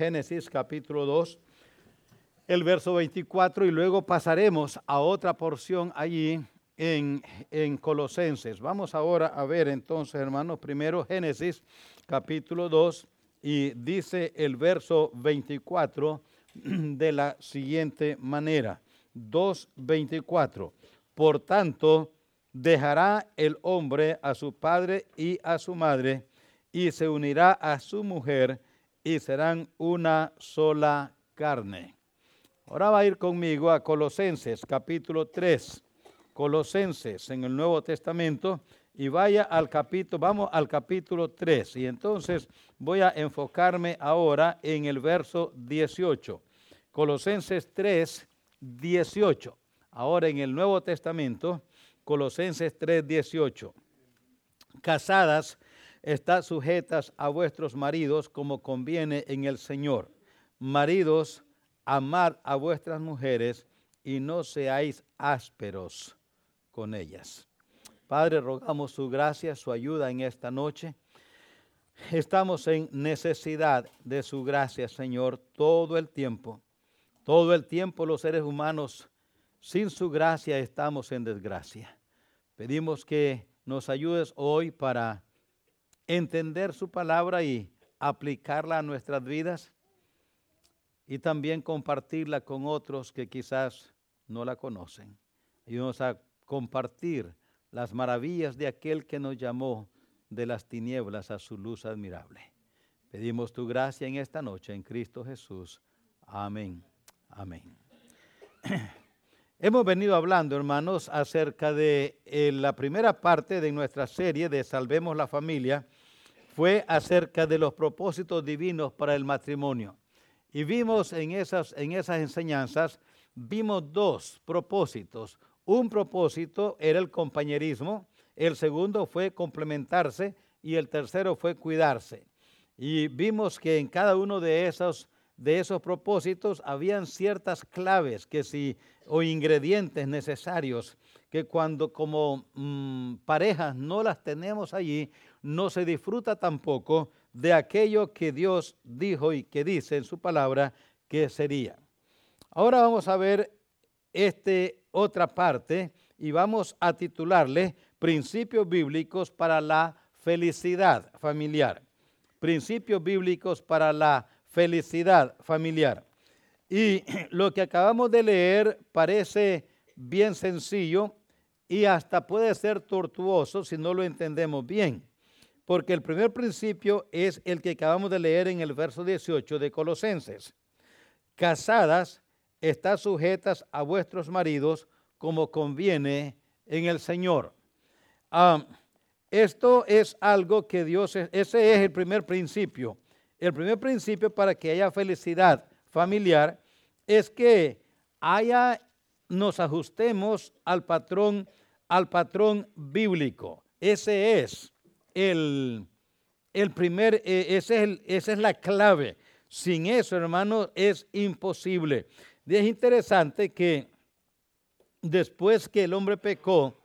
Génesis capítulo 2, el verso 24, y luego pasaremos a otra porción allí en, en Colosenses. Vamos ahora a ver entonces, hermanos, primero Génesis capítulo 2, y dice el verso 24 de la siguiente manera. 2.24. Por tanto, dejará el hombre a su padre y a su madre, y se unirá a su mujer, y serán una sola carne. Ahora va a ir conmigo a Colosenses capítulo 3. Colosenses en el Nuevo Testamento y vaya al capítulo, vamos al capítulo 3 y entonces voy a enfocarme ahora en el verso 18. Colosenses 3, 18. Ahora en el Nuevo Testamento, Colosenses 3, 18. Casadas, estad sujetas a vuestros maridos como conviene en el Señor. Maridos, amad a vuestras mujeres y no seáis ásperos con ellas. Padre, rogamos su gracia, su ayuda en esta noche. Estamos en necesidad de su gracia, Señor, todo el tiempo. Todo el tiempo los seres humanos, sin su gracia, estamos en desgracia. Pedimos que nos ayudes hoy para entender su palabra y aplicarla a nuestras vidas y también compartirla con otros que quizás no la conocen. Ayúdanos a compartir las maravillas de aquel que nos llamó de las tinieblas a su luz admirable. Pedimos tu gracia en esta noche en Cristo Jesús. Amén. Amén. Hemos venido hablando, hermanos, acerca de eh, la primera parte de nuestra serie de Salvemos la Familia, fue acerca de los propósitos divinos para el matrimonio. Y vimos en esas, en esas enseñanzas, vimos dos propósitos. Un propósito era el compañerismo, el segundo fue complementarse y el tercero fue cuidarse. Y vimos que en cada uno de esos, de esos propósitos habían ciertas claves que si, o ingredientes necesarios que cuando como mm, parejas no las tenemos allí, no se disfruta tampoco de aquello que Dios dijo y que dice en su palabra que sería. Ahora vamos a ver este otra parte y vamos a titularle Principios bíblicos para la felicidad familiar. Principios bíblicos para la felicidad familiar. Y lo que acabamos de leer parece bien sencillo y hasta puede ser tortuoso si no lo entendemos bien. Porque el primer principio es el que acabamos de leer en el verso 18 de Colosenses. Casadas, están sujetas a vuestros maridos como conviene en el Señor. Esto es algo que Dios, ese es el primer principio. El primer principio para que haya felicidad familiar es que haya, nos ajustemos al patrón, al patrón bíblico. Ese es el, el primer, e, es esa es la clave. Sin eso, hermano, es imposible. es interesante que después que el hombre pecó,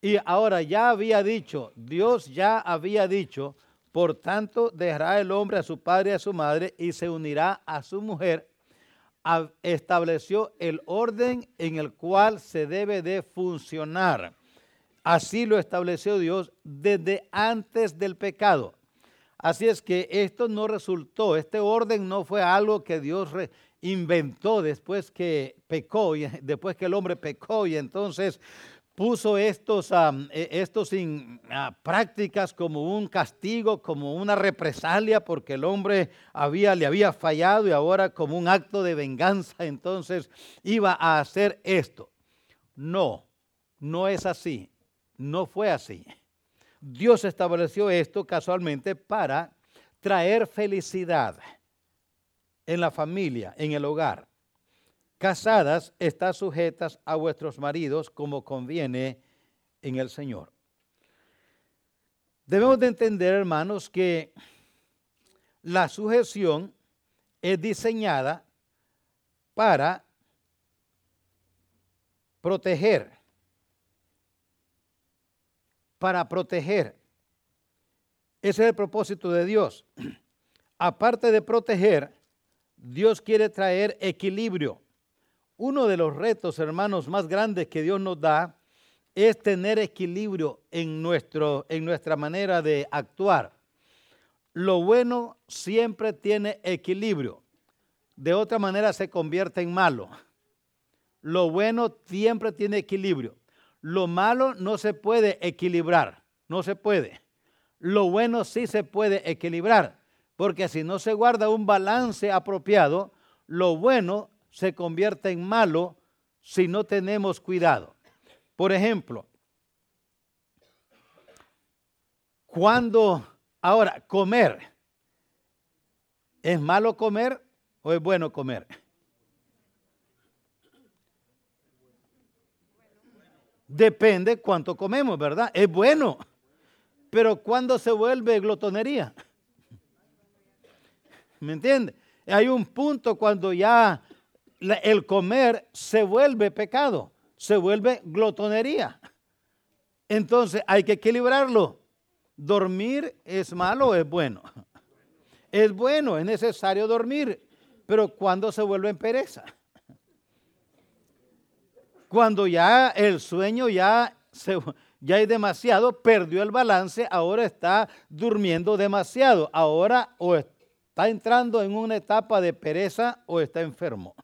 y ahora ya había dicho, Dios ya había dicho, por tanto dejará el hombre a su padre y a su madre y se unirá a su mujer, estableció el orden en el cual se debe de funcionar. Así lo estableció Dios desde antes del pecado. Así es que esto no resultó, este orden no fue algo que Dios inventó después que pecó, después que el hombre pecó y entonces puso estos, e, estos prácticas como un castigo, como una represalia, porque el hombre había, le había fallado y ahora como un acto de venganza, entonces iba a hacer esto. No, no es así. No fue así. Dios estableció esto casualmente para traer felicidad en la familia, en el hogar. Casadas, está sujetas a vuestros maridos como conviene en el Señor. Debemos de entender, hermanos, que la sujeción es diseñada para proteger para proteger. Ese es el propósito de Dios. Aparte de proteger, Dios quiere traer equilibrio. Uno de los retos, hermanos, más grandes que Dios nos da es tener equilibrio en, nuestro, en nuestra manera de actuar. Lo bueno siempre tiene equilibrio. De otra manera se convierte en malo. Lo bueno siempre tiene equilibrio. Lo malo no se puede equilibrar, no se puede. Lo bueno sí se puede equilibrar, porque si no se guarda un balance apropiado, lo bueno se convierte en malo si no tenemos cuidado. Por ejemplo, cuando, ahora, comer, ¿es malo comer o es bueno comer? Depende cuánto comemos, ¿verdad? Es bueno. Pero cuando se vuelve glotonería. ¿Me entiende? Hay un punto cuando ya el comer se vuelve pecado, se vuelve glotonería. Entonces hay que equilibrarlo. ¿Dormir es malo o es bueno? Es bueno, es necesario dormir, pero cuando se vuelve en pereza cuando ya el sueño ya, se, ya hay demasiado, perdió el balance, ahora está durmiendo demasiado, ahora o está entrando en una etapa de pereza o está enfermo.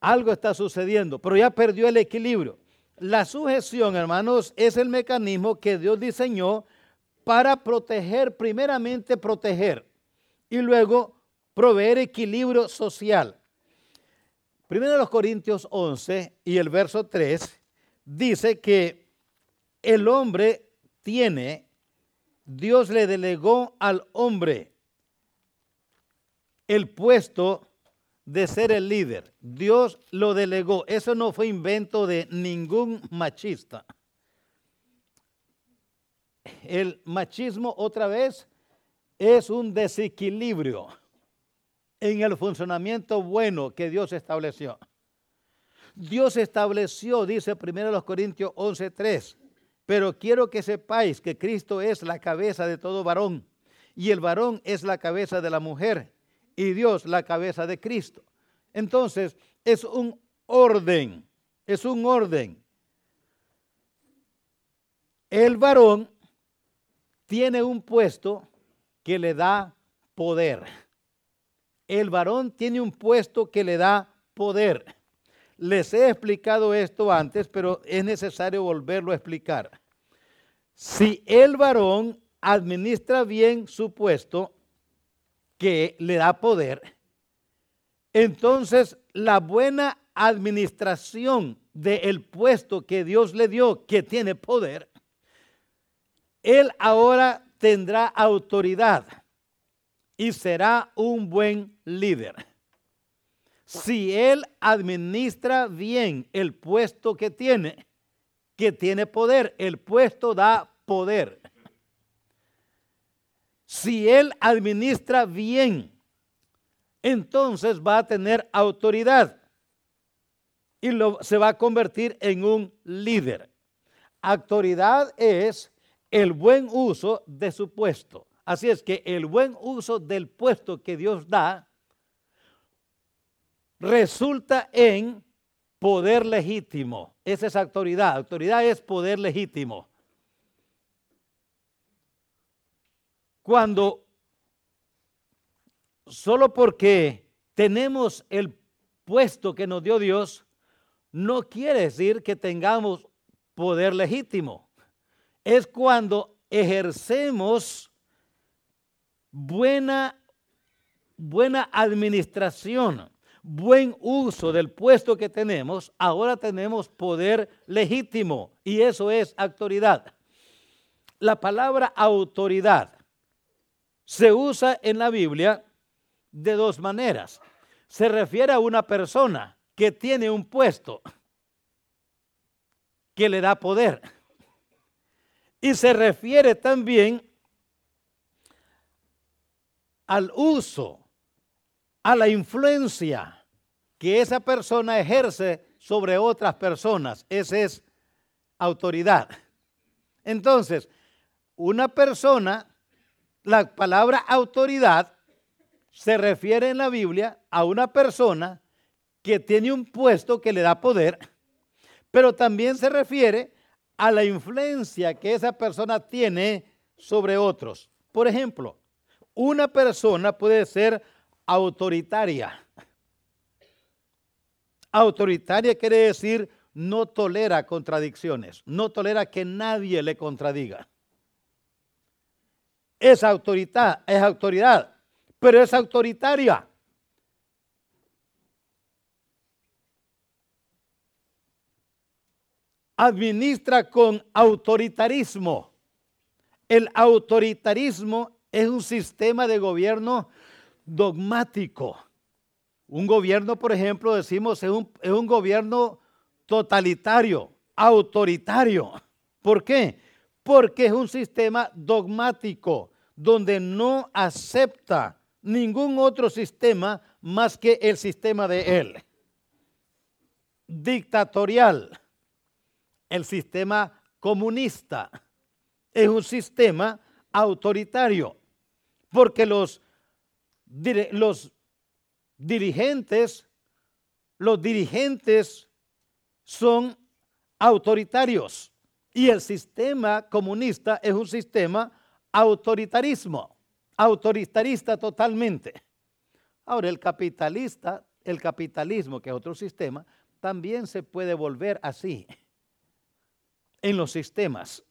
Algo está sucediendo, pero ya perdió el equilibrio. La sujeción, hermanos, es el mecanismo que Dios diseñó para proteger, primeramente proteger y luego proveer equilibrio social. Primero los Corintios 11 y el verso 3 dice que el hombre tiene, Dios le delegó al hombre el puesto de ser el líder. Dios lo delegó. Eso no fue invento de ningún machista. El machismo otra vez es un desequilibrio en el funcionamiento bueno que Dios estableció. Dios estableció, dice 1 Corintios 11:3, pero quiero que sepáis que Cristo es la cabeza de todo varón y el varón es la cabeza de la mujer y Dios la cabeza de Cristo. Entonces, es un orden, es un orden. El varón tiene un puesto que le da poder el varón tiene un puesto que le da poder. Les he explicado esto antes, pero es necesario volverlo a explicar. Si el varón administra bien su puesto, que le da poder, entonces la buena administración del puesto que Dios le dio, que tiene poder, él ahora tendrá autoridad y será un buen líder. Si él administra bien el puesto que tiene, que tiene poder, el puesto da poder. Si él administra bien, entonces va a tener autoridad y se va a convertir en un líder. Autoridad es el buen uso de su puesto. Así es que el buen uso del puesto que Dios da resulta en poder legítimo. Esa es autoridad. Autoridad es poder legítimo. Cuando solo porque tenemos el puesto que nos dio Dios, no quiere decir que tengamos poder legítimo. Es cuando ejercemos buena, buena administración, buen uso del puesto que tenemos, ahora tenemos poder legítimo y eso es autoridad. La palabra autoridad se usa en la Biblia de dos maneras. Se refiere a una persona que tiene un puesto que le da poder. Y se refiere también al uso, a la influencia que esa persona ejerce sobre otras personas. Esa es autoridad. Entonces, una persona, la palabra autoridad se refiere en la Biblia a una persona que tiene un puesto que le da poder, pero también se refiere a la influencia que esa persona tiene sobre otros. Por ejemplo, una persona puede ser autoritaria. Autoritaria quiere decir no tolera contradicciones, no tolera que nadie le contradiga. Es autoridad, es autoridad, pero es autoritaria. Administra con autoritarismo. El autoritarismo es un sistema de gobierno dogmático. Un gobierno, por ejemplo, decimos, es un, es un gobierno totalitario, autoritario. ¿Por qué? Porque es un sistema dogmático donde no acepta ningún otro sistema más que el sistema de él. Dictatorial. El sistema comunista es un sistema autoritario porque los, dirigentes, los dirigentes son autoritarios y el sistema comunista es un sistema autoritarismo, autoritarista totalmente. Ahora el capitalista, el capitalismo, que es otro sistema, también se puede volver así en los sistemas,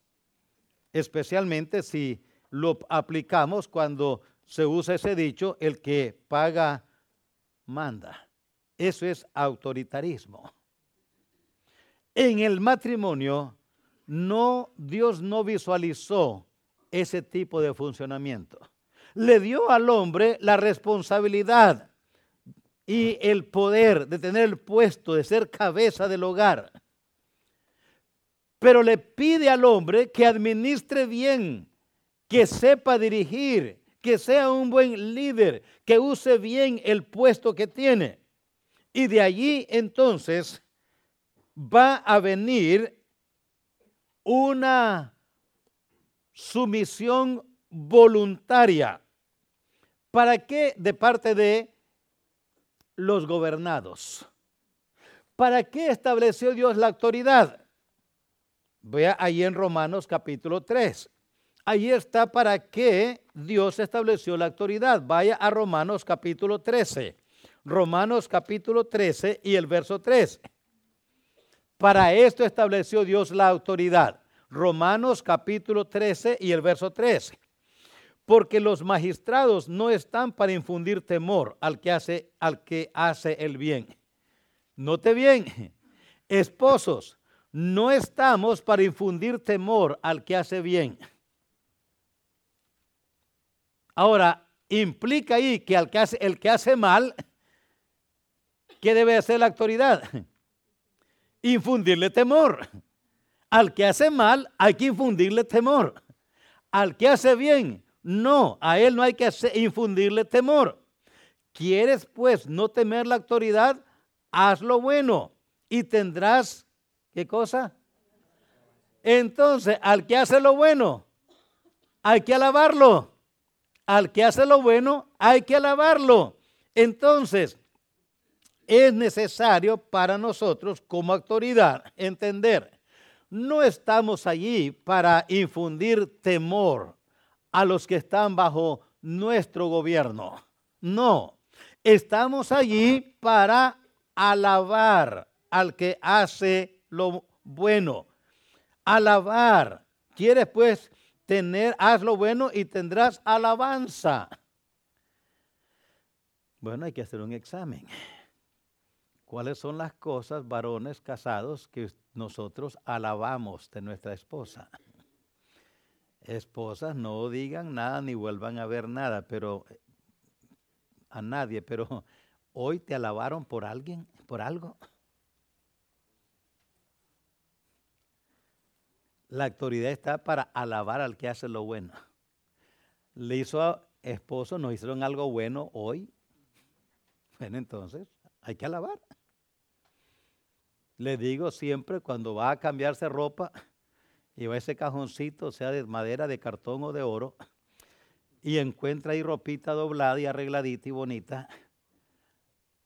especialmente si lo aplicamos cuando se usa ese dicho, el que paga, manda. Eso es autoritarismo. En el matrimonio, no, Dios no visualizó ese tipo de funcionamiento. Le dio al hombre la responsabilidad y el poder de tener el puesto, de ser cabeza del hogar. Pero le pide al hombre que administre bien, que sepa dirigir, que sea un buen líder, que use bien el puesto que tiene. Y de allí entonces va a venir una sumisión voluntaria. ¿Para qué? De parte de los gobernados. ¿Para qué estableció Dios la autoridad? Vea ahí en Romanos capítulo 3. Ahí está para qué Dios estableció la autoridad. Vaya a Romanos capítulo 13. Romanos capítulo 13 y el verso 3. Para esto estableció Dios la autoridad. Romanos capítulo 13 y el verso 13. Porque los magistrados no están para infundir temor al que hace, al que hace el bien. Note bien, esposos, no estamos para infundir temor al que hace bien. Ahora, implica ahí que, al que hace, el que hace mal, ¿qué debe hacer la autoridad? Infundirle temor. Al que hace mal hay que infundirle temor. Al que hace bien, no, a él no hay que infundirle temor. ¿Quieres pues no temer la autoridad? Haz lo bueno y tendrás, ¿qué cosa? Entonces, al que hace lo bueno, hay que alabarlo. Al que hace lo bueno, hay que alabarlo. Entonces, es necesario para nosotros como autoridad entender no estamos allí para infundir temor a los que están bajo nuestro gobierno. No, estamos allí para alabar al que hace lo bueno. Alabar. ¿Quieres pues tener, haz lo bueno y tendrás alabanza? Bueno, hay que hacer un examen. ¿Cuáles son las cosas, varones casados, que nosotros alabamos de nuestra esposa? Esposas, no digan nada ni vuelvan a ver nada, pero a nadie, pero hoy te alabaron por alguien, por algo. La autoridad está para alabar al que hace lo bueno. Le hizo a esposo, nos hicieron algo bueno hoy. Bueno, entonces hay que alabar. Le digo siempre cuando va a cambiarse ropa, lleva ese cajoncito, sea de madera, de cartón o de oro, y encuentra ahí ropita doblada y arregladita y bonita,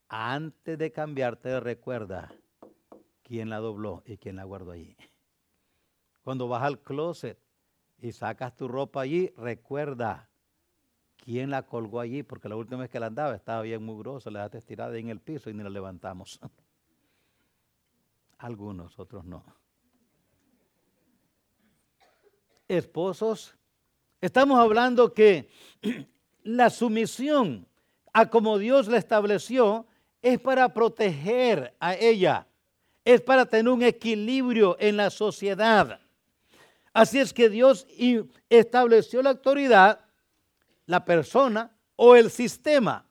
antes de cambiarte recuerda quién la dobló y quién la guardó allí. Cuando vas al closet y sacas tu ropa allí, recuerda quién la colgó allí, porque la última vez que la andaba estaba bien mugrosa, la dejaste estirada en el piso y ni la levantamos. Algunos, otros no. Esposos, estamos hablando que la sumisión a como Dios la estableció es para proteger a ella, es para tener un equilibrio en la sociedad. Así es que Dios estableció la autoridad, la persona o el sistema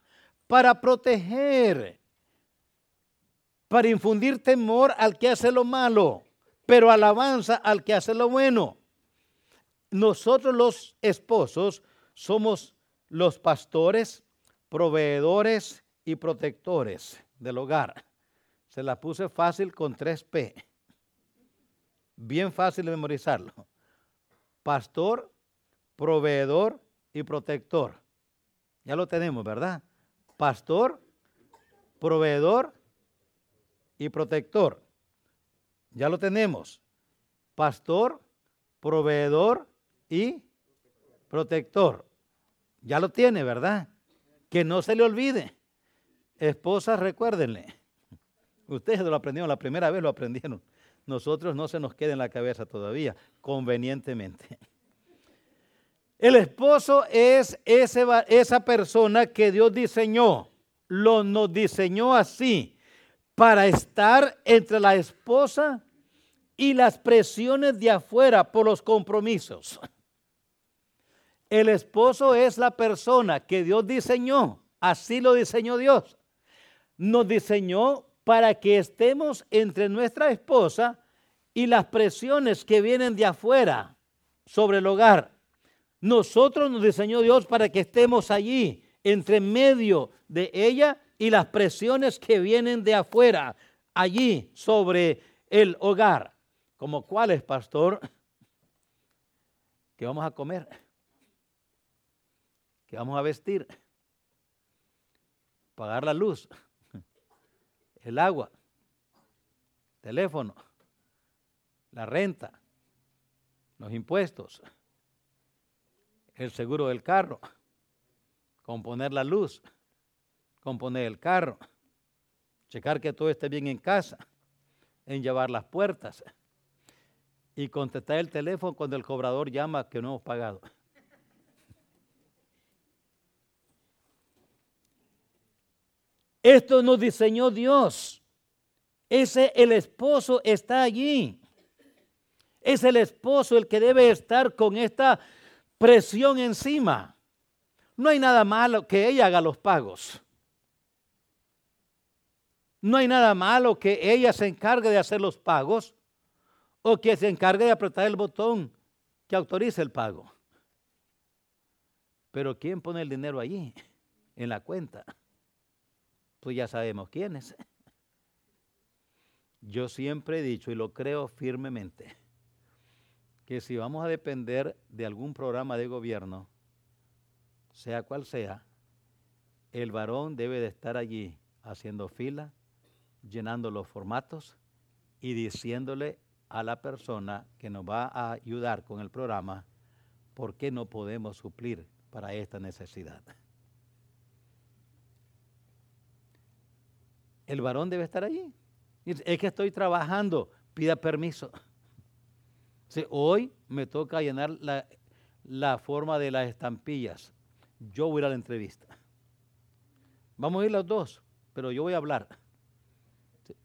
para proteger, para infundir temor al que hace lo malo, pero alabanza al que hace lo bueno. Nosotros los esposos somos los pastores, proveedores y protectores del hogar. Se la puse fácil con 3P. Bien fácil de memorizarlo. Pastor, proveedor y protector. Ya lo tenemos, ¿verdad? Pastor, proveedor y protector. Ya lo tenemos. Pastor, proveedor y protector. Ya lo tiene, ¿verdad? Que no se le olvide. Esposas, recuérdenle. Ustedes lo aprendieron, la primera vez lo aprendieron. Nosotros no se nos queda en la cabeza todavía, convenientemente. El esposo es ese, esa persona que Dios diseñó, lo nos diseñó así, para estar entre la esposa y las presiones de afuera por los compromisos. El esposo es la persona que Dios diseñó, así lo diseñó Dios. Nos diseñó para que estemos entre nuestra esposa y las presiones que vienen de afuera sobre el hogar. Nosotros nos diseñó Dios para que estemos allí, entre medio de ella y las presiones que vienen de afuera, allí sobre el hogar. ¿Como cuál es, pastor? ¿Qué vamos a comer? ¿Qué vamos a vestir? Pagar la luz, el agua, teléfono, la renta, los impuestos el seguro del carro, componer la luz, componer el carro, checar que todo esté bien en casa, en llevar las puertas y contestar el teléfono cuando el cobrador llama que no hemos pagado. Esto nos diseñó Dios. Ese el esposo está allí. Es el esposo el que debe estar con esta presión encima. No hay nada malo que ella haga los pagos. No hay nada malo que ella se encargue de hacer los pagos o que se encargue de apretar el botón que autorice el pago. Pero ¿quién pone el dinero allí? En la cuenta. Pues ya sabemos quién es. Yo siempre he dicho y lo creo firmemente que si vamos a depender de algún programa de gobierno, sea cual sea, el varón debe de estar allí haciendo fila, llenando los formatos y diciéndole a la persona que nos va a ayudar con el programa por qué no podemos suplir para esta necesidad. El varón debe estar allí. Es que estoy trabajando, pida permiso hoy me toca llenar la, forma de las estampillas. Yo voy a ir a la entrevista. Vamos a ir los dos, pero yo voy a hablar.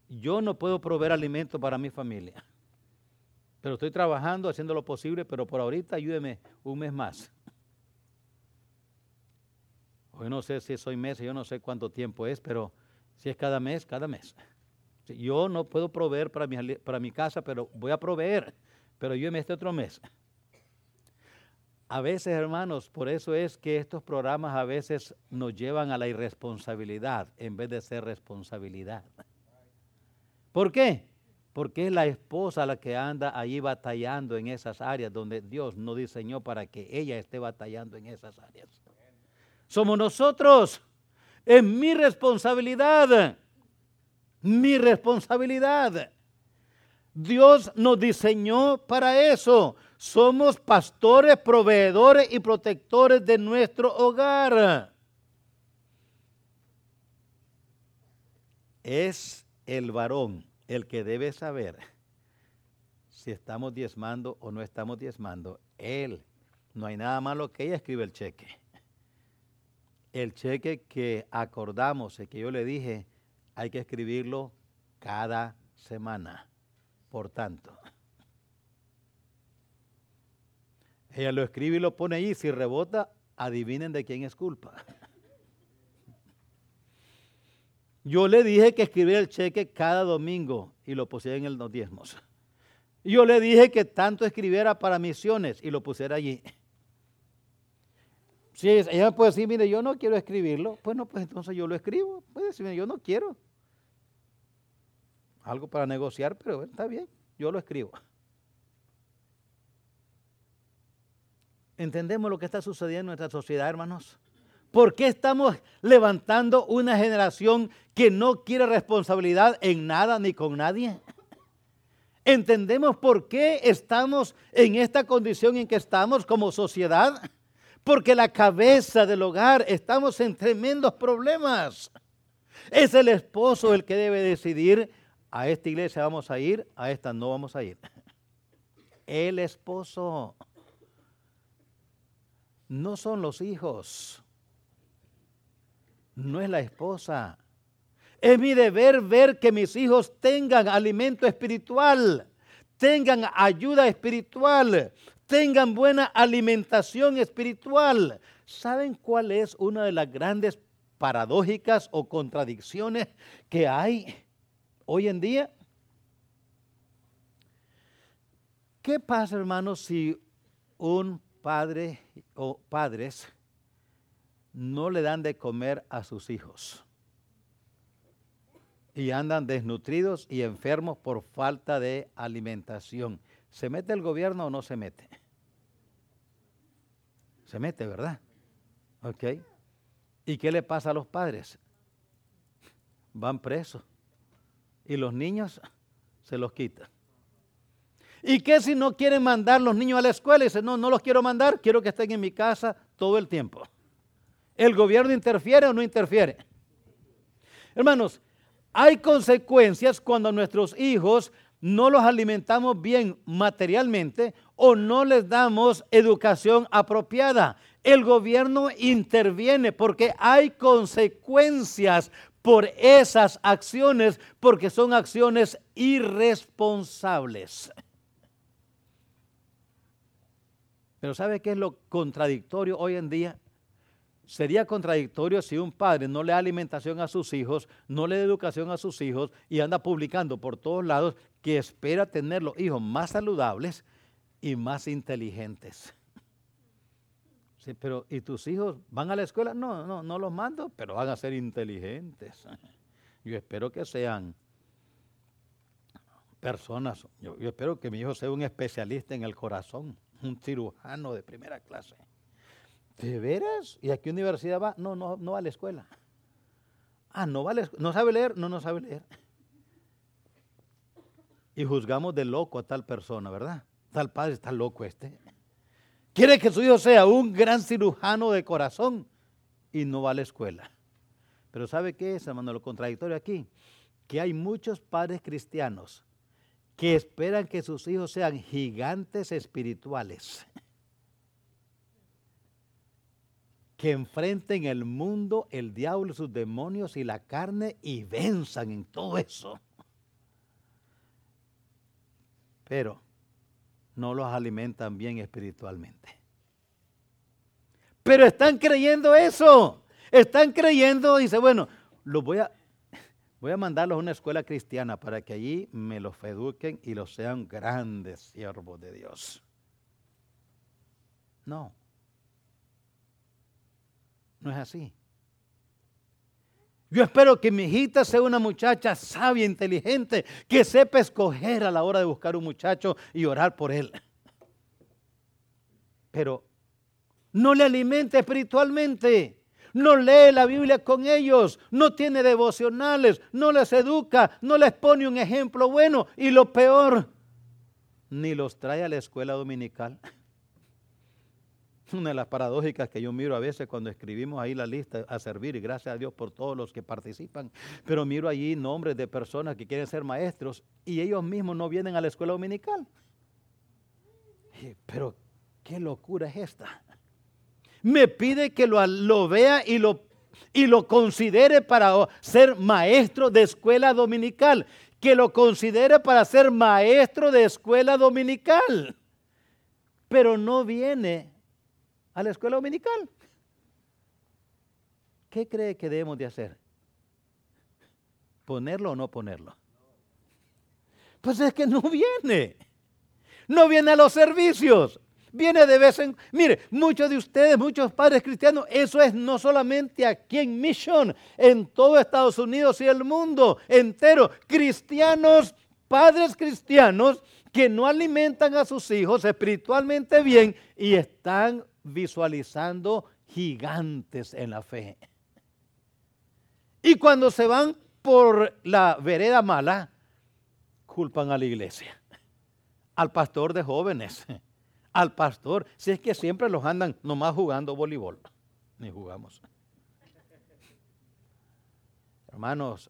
Yo no puedo proveer alimento para mi familia. Pero estoy trabajando, haciendo lo posible, pero por ahorita ayúdeme un mes más. Hoy no sé si es hoy mes, yo no sé cuánto tiempo es, pero si es cada mes, cada mes. Yo no puedo proveer para mi, para mi casa, pero voy a proveer pero yo en este otro mes. A veces, hermanos, por eso es que estos programas a veces nos llevan a la irresponsabilidad en vez de ser responsabilidad. ¿Por qué? Porque es la esposa la que anda allí batallando en esas áreas donde Dios no diseñó para que ella esté batallando en esas áreas. Somos nosotros. Es mi responsabilidad. Mi responsabilidad. Dios nos diseñó para eso. Somos pastores, proveedores y protectores de nuestro hogar. Es el varón el que debe saber si estamos diezmando o no estamos diezmando. Él. No hay nada malo que ella escriba el cheque. El cheque que acordamos y que yo le dije, hay que escribirlo cada semana. Por tanto, ella lo escribe y lo pone ahí. Si rebota, adivinen de quién es culpa. Yo le dije que escribiera el cheque cada domingo y lo pusiera en el los diezmos. Yo le dije que tanto escribiera para misiones y lo pusiera allí. Si ella puede decir, mire, yo no quiero escribirlo, bueno, pues entonces yo lo escribo. Puede decirme, yo no quiero. Algo para negociar, pero está bien, yo lo escribo. ¿Entendemos lo que está sucediendo en nuestra sociedad, hermanos? ¿Por qué estamos levantando una generación que no quiere responsabilidad en nada ni con nadie? ¿Entendemos por qué estamos en esta condición en que estamos como sociedad? Porque la cabeza del hogar estamos en tremendos problemas. Es el esposo el que debe decidir, a esta iglesia vamos a ir, a esta no vamos a ir. El esposo. No son los hijos no es la esposa. Es mi deber ver que mis hijos tengan alimento espiritual, tengan ayuda espiritual, tengan buena alimentación espiritual. ¿Saben cuál es una de las grandes paradójicas o contradicciones que hay hoy en día? ¿Qué pasa, hermanos, si un padre o padres no le dan de comer a sus hijos. Y andan desnutridos y enfermos por falta de alimentación. ¿Se mete el gobierno o no se mete? Se mete, ¿verdad? Ok. ¿Y qué le pasa a los padres? Van presos. Y los niños se los quitan. ¿Y qué si no quieren mandar los niños a la escuela? Y dicen, no, no los quiero mandar, quiero que estén en mi casa todo el tiempo. ¿El gobierno interfiere o no interfiere? Hermanos, hay consecuencias cuando nuestros hijos no los alimentamos bien materialmente o no les damos educación apropiada. El gobierno interviene porque hay consecuencias por esas acciones porque son acciones irresponsables. Pero ¿sabe qué es lo contradictorio hoy en día? Sería contradictorio si un padre no le da alimentación a sus hijos, no le da educación a sus hijos y anda publicando por todos lados que espera tener los hijos más saludables y más inteligentes. Pero ¿y tus hijos van a la escuela? No, no, no los mando, pero van a ser inteligentes. Yo espero que sean personas, yo, espero que mi hijo sea un especialista en el corazón, un cirujano de primera clase. ¿De veras? ¿Y a qué universidad va? No, no, no va a la escuela. Ah, no vale, no sabe leer, no, no sabe leer. Y juzgamos de loco a tal persona, ¿verdad? Tal padre está loco este. Quiere que su hijo sea un gran cirujano de corazón y no va a la escuela. Pero ¿sabe qué es, hermano, lo contradictorio aquí? Que hay muchos padres cristianos que esperan que sus hijos sean gigantes espirituales. que enfrenten el mundo, el diablo, sus demonios y la carne y venzan en todo eso. Pero no los alimentan bien espiritualmente. Pero están creyendo eso. Están creyendo, dice, bueno, los voy a, voy a mandarlos a una escuela cristiana para que allí me los eduquen y los sean grandes siervos de Dios. No. No es así. Yo espero que mi hijita sea una muchacha sabia, inteligente, que sepa escoger a la hora de buscar un muchacho y orar por él. Pero no le alimente espiritualmente. No lee la Biblia con ellos, no tiene devocionales, no les educa, no les pone un ejemplo bueno y lo peor, ni los trae a la escuela dominical. Una de las paradójicas que yo miro a veces cuando escribimos ahí la lista a servir, y gracias a Dios por todos los que participan, pero miro allí nombres de personas que quieren ser maestros y ellos mismos no vienen a la escuela dominical. Pero, ¿qué locura es esta? me pide que lo, vea y lo, y lo considere para ser maestro de escuela dominical. Que lo considere para ser maestro de escuela dominical. Pero no viene a la escuela dominical. ¿Qué cree que debemos de hacer? ¿Ponerlo o no ponerlo? Pues es que no viene. No viene a los servicios. Viene de vez en... Mire, muchos de ustedes, muchos padres cristianos, eso es no solamente aquí en Mission, en todo Estados Unidos y el mundo entero. Cristianos, padres cristianos que no alimentan a sus hijos espiritualmente bien y están visualizando gigantes en la fe. Y cuando se van por la vereda mala, culpan a la iglesia, al pastor de jóvenes al pastor, si es que siempre los andan nomás jugando voleibol. Ni jugamos. Hermanos,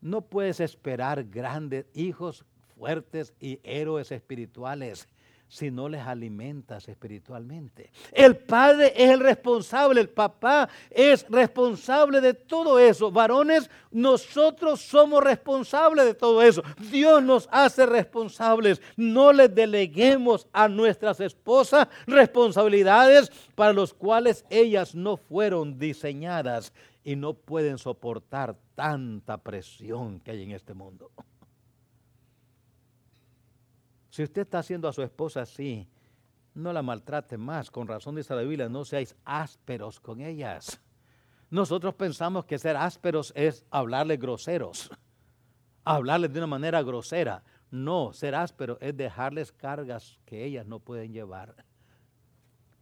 no puedes esperar grandes hijos fuertes y héroes espirituales si no les alimentas espiritualmente. El padre es el responsable, el papá es responsable de todo eso. Varones, nosotros somos responsables de todo eso. Dios nos hace responsables. No les deleguemos a nuestras esposas responsabilidades para los cuales ellas no fueron diseñadas y no pueden soportar tanta presión que hay en este mundo. Si usted está haciendo a su esposa así, no la maltrate más. Con razón dice la Biblia, no seáis ásperos con ellas. Nosotros pensamos que ser ásperos es hablarle groseros, hablarles de una manera grosera. No, ser áspero es dejarles cargas que ellas no pueden llevar.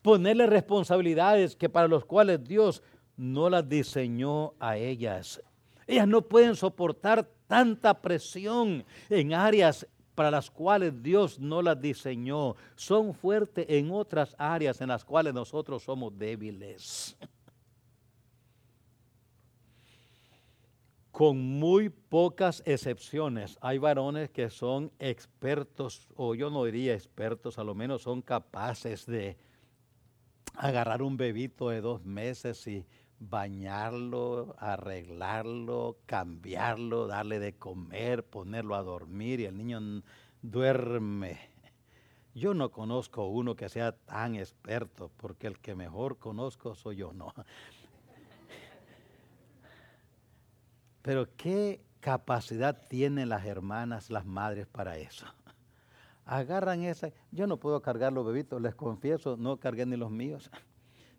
Ponerle responsabilidades que para los cuales Dios no las diseñó a ellas. Ellas no pueden soportar tanta presión en áreas para las cuales Dios no las diseñó. Son fuertes en otras áreas en las cuales nosotros somos débiles. Con muy pocas excepciones, hay varones que son expertos, o yo no diría expertos, a lo menos son capaces de agarrar un bebito de dos meses y bañarlo, arreglarlo, cambiarlo, darle de comer, ponerlo a dormir y el niño duerme. Yo no conozco uno que sea tan experto, porque el que mejor conozco soy yo, no. Pero qué capacidad tienen las hermanas, las madres para eso. Agarran esa, yo no puedo cargar los bebitos, les confieso, no cargué ni los míos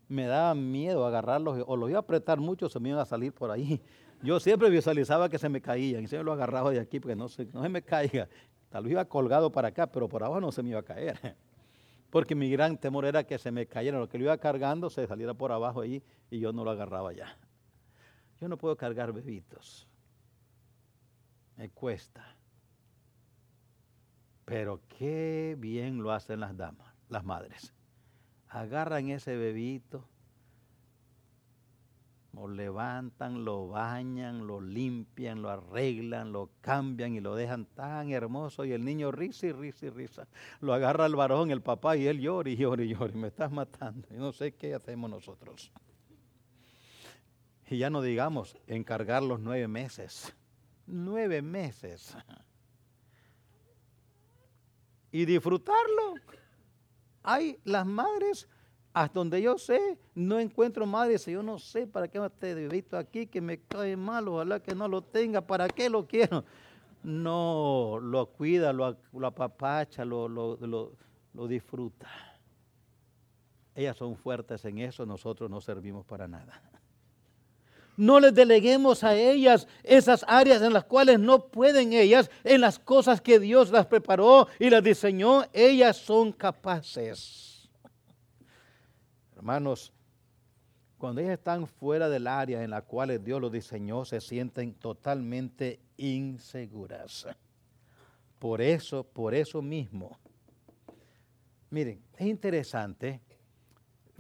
me daba miedo agarrarlos o los iba a apretar mucho, se me iban a salir por ahí. Yo siempre visualizaba que se me caían y siempre lo agarraba de aquí porque no se, no se me caiga. Tal vez iba colgado para acá, pero por abajo no se me iba a caer. Porque mi gran temor era que se me cayera, lo que lo iba cargando se saliera por abajo ahí y yo no lo agarraba ya. Yo no puedo cargar bebitos. Me cuesta. Pero qué bien lo hacen las damas, las madres agarran ese bebito, lo levantan, lo bañan, lo limpian, lo arreglan, lo cambian y lo dejan tan hermoso y el niño risa y risa y risa. Lo agarra el varón, el papá y él llora y llora y llora me estás matando. Y no sé qué hacemos nosotros. Y ya no digamos encargar los nueve meses. Nueve meses. Y disfrutarlo. Hay las madres, hasta donde yo sé, no encuentro madres. Yo no sé para qué este bebito aquí que me cae mal, ojalá que no lo tenga, ¿para qué lo quiero? No, lo cuida, lo, apapacha, lo, lo disfruta. Ellas son fuertes en eso, nosotros no servimos para nada. No les deleguemos a ellas esas áreas en las cuales no pueden ellas, en las cosas que Dios las preparó y las diseñó, ellas son capaces. Hermanos, cuando ellas están fuera del área en la cual Dios los diseñó, se sienten totalmente inseguras. Por eso, por eso mismo. Miren, es interesante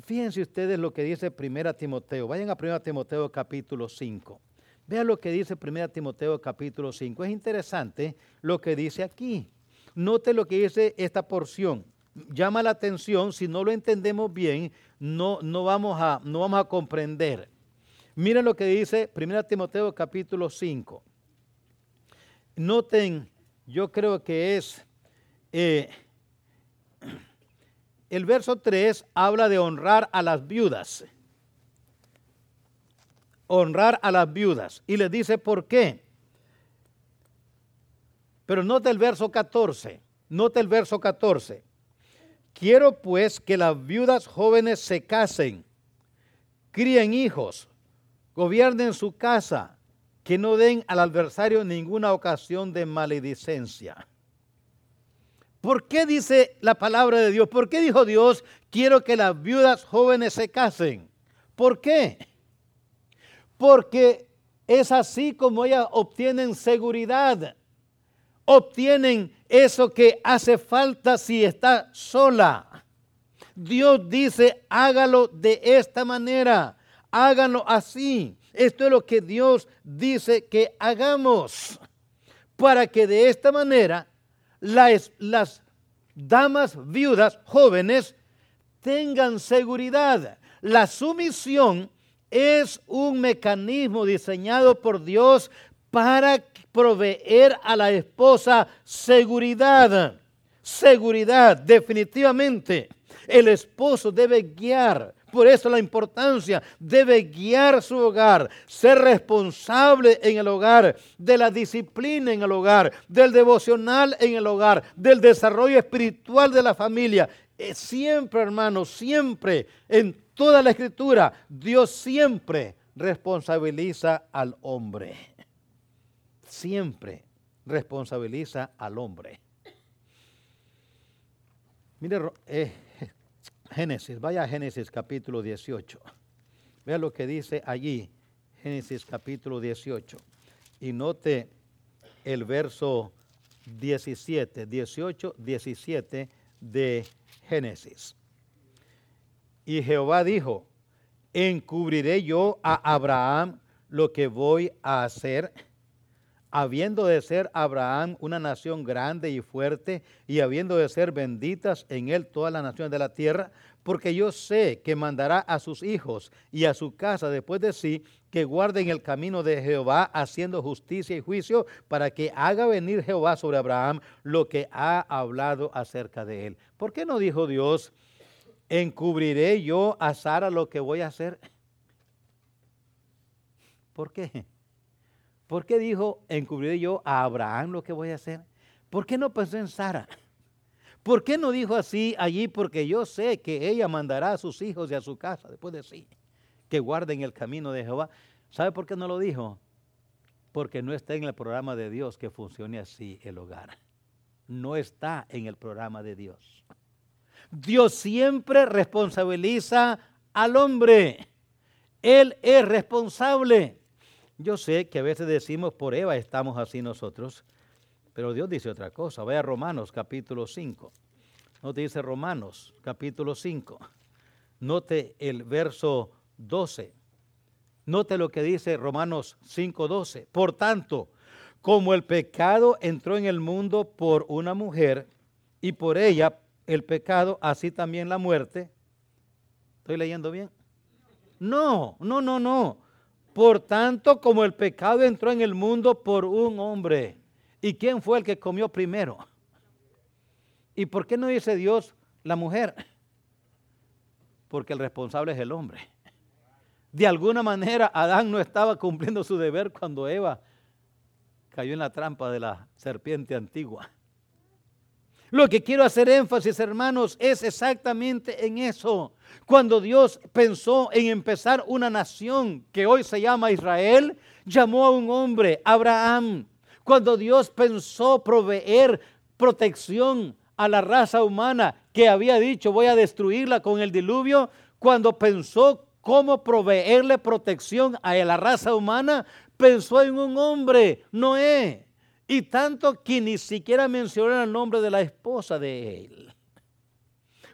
Fíjense ustedes lo que dice 1 Timoteo. Vayan a 1 Timoteo capítulo 5. Vean lo que dice 1 Timoteo capítulo 5. Es interesante lo que dice aquí. Note lo que dice esta porción. Llama la atención, si no lo entendemos bien, no, no, vamos, a, no vamos a comprender. Miren lo que dice 1 Timoteo capítulo 5. Noten, yo creo que es... Eh, el verso 3 habla de honrar a las viudas. Honrar a las viudas. Y les dice por qué. Pero nota el verso 14. Nota el verso 14. Quiero pues que las viudas jóvenes se casen, críen hijos, gobiernen su casa, que no den al adversario ninguna ocasión de maledicencia. ¿Por qué dice la palabra de Dios? ¿Por qué dijo Dios, quiero que las viudas jóvenes se casen? ¿Por qué? Porque es así como ellas obtienen seguridad, obtienen eso que hace falta si está sola. Dios dice, hágalo de esta manera, háganlo así. Esto es lo que Dios dice que hagamos, para que de esta manera las, damas viudas jóvenes tengan seguridad. La sumisión es un mecanismo diseñado por Dios para proveer a la esposa seguridad. Seguridad, definitivamente. El esposo debe guiar, por eso la importancia, debe guiar su hogar, ser responsable en el hogar, de la disciplina en el hogar, del devocional en el hogar, del desarrollo espiritual de la familia. Eh, siempre, hermanos, siempre, en toda la escritura, Dios siempre responsabiliza al hombre. Siempre responsabiliza al hombre. Mire, eh, Génesis, vaya a Génesis capítulo 18. Vea lo que dice allí, Génesis capítulo 18. Y note el verso 17, 18, 17 de Génesis. Y Jehová dijo, encubriré yo a Abraham lo que voy a hacer habiendo de ser Abraham una nación grande y fuerte, y habiendo de ser benditas en él todas las naciones de la tierra, porque yo sé que mandará a sus hijos y a su casa después de sí que guarden el camino de Jehová, haciendo justicia y juicio, para que haga venir Jehová sobre Abraham lo que ha hablado acerca de él. ¿Por qué no dijo Dios, encubriré yo a Sara lo que voy a hacer? ¿Por qué? ¿Por qué dijo, encubriré yo a Abraham lo que voy a hacer? ¿Por qué no pensó en Sara? ¿Por qué no dijo así allí? Porque yo sé que ella mandará a sus hijos y a su casa después de sí, que guarden el camino de Jehová. ¿Sabe por qué no lo dijo? Porque no está en el programa de Dios que funcione así el hogar. No está en el programa de Dios. Dios siempre responsabiliza al hombre. Él es responsable. Yo sé que a veces decimos por Eva estamos así nosotros, pero Dios dice otra cosa. Vaya a Romanos capítulo 5. No te dice Romanos capítulo 5. Note el verso 12. Note lo que dice Romanos 5:12. Por tanto, como el pecado entró en el mundo por una mujer y por ella el pecado, así también la muerte. ¿Estoy leyendo bien? No, no, no, no. Por tanto, como el pecado entró en el mundo por un hombre. ¿Y quién fue el que comió primero? ¿Y por qué no dice Dios la mujer? Porque el responsable es el hombre. De alguna manera Adán no estaba cumpliendo su deber cuando Eva cayó en la trampa de la serpiente antigua. Lo que quiero hacer énfasis, hermanos, es exactamente en eso. Cuando Dios pensó en empezar una nación que hoy se llama Israel, llamó a un hombre, Abraham. Cuando Dios pensó proveer protección a la raza humana que había dicho voy a destruirla con el diluvio, cuando pensó cómo proveerle protección a la raza humana, pensó en un hombre, Noé. Y tanto que ni siquiera mencionó el nombre de la esposa de él.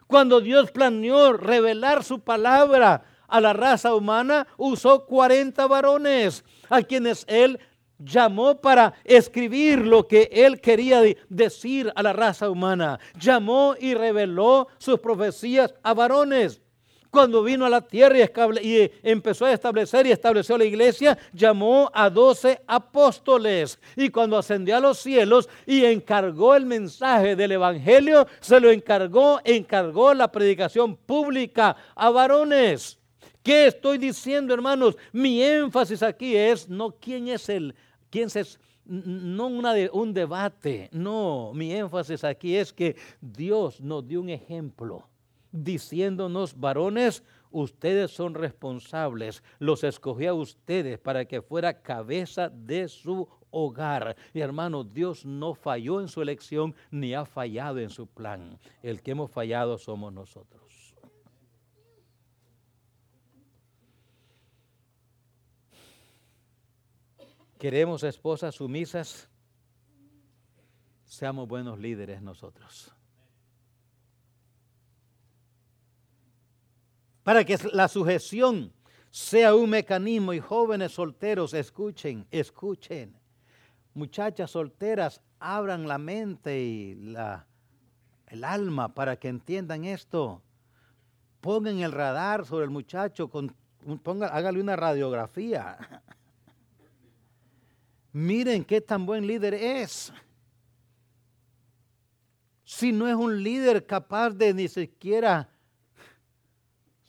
Cuando Dios planeó revelar su palabra a la raza humana, usó 40 varones a quienes él llamó para escribir lo que él quería decir a la raza humana. Llamó y reveló sus profecías a varones. Cuando vino a la tierra y, empezó a establecer y estableció la iglesia, llamó a doce apóstoles. Y cuando ascendió a los cielos y encargó el mensaje del evangelio, se lo encargó, encargó la predicación pública a varones. ¿Qué estoy diciendo, hermanos? Mi énfasis aquí es no quién es el, quién es, no una de, un debate, no, mi énfasis aquí es que Dios nos dio un ejemplo diciéndonos, varones, ustedes son responsables, los escogí a ustedes para que fuera cabeza de su hogar. Y hermano, Dios no falló en su elección ni ha fallado en su plan. El que hemos fallado somos nosotros. Queremos esposas sumisas, seamos buenos líderes nosotros. Para que la sujeción sea un mecanismo y jóvenes solteros escuchen, escuchen. Muchachas solteras, abran la mente y la, el alma para que entiendan esto. Pongan el radar sobre el muchacho, con, ponga, hágale una radiografía. Miren qué tan buen líder es. Si no es un líder capaz de ni siquiera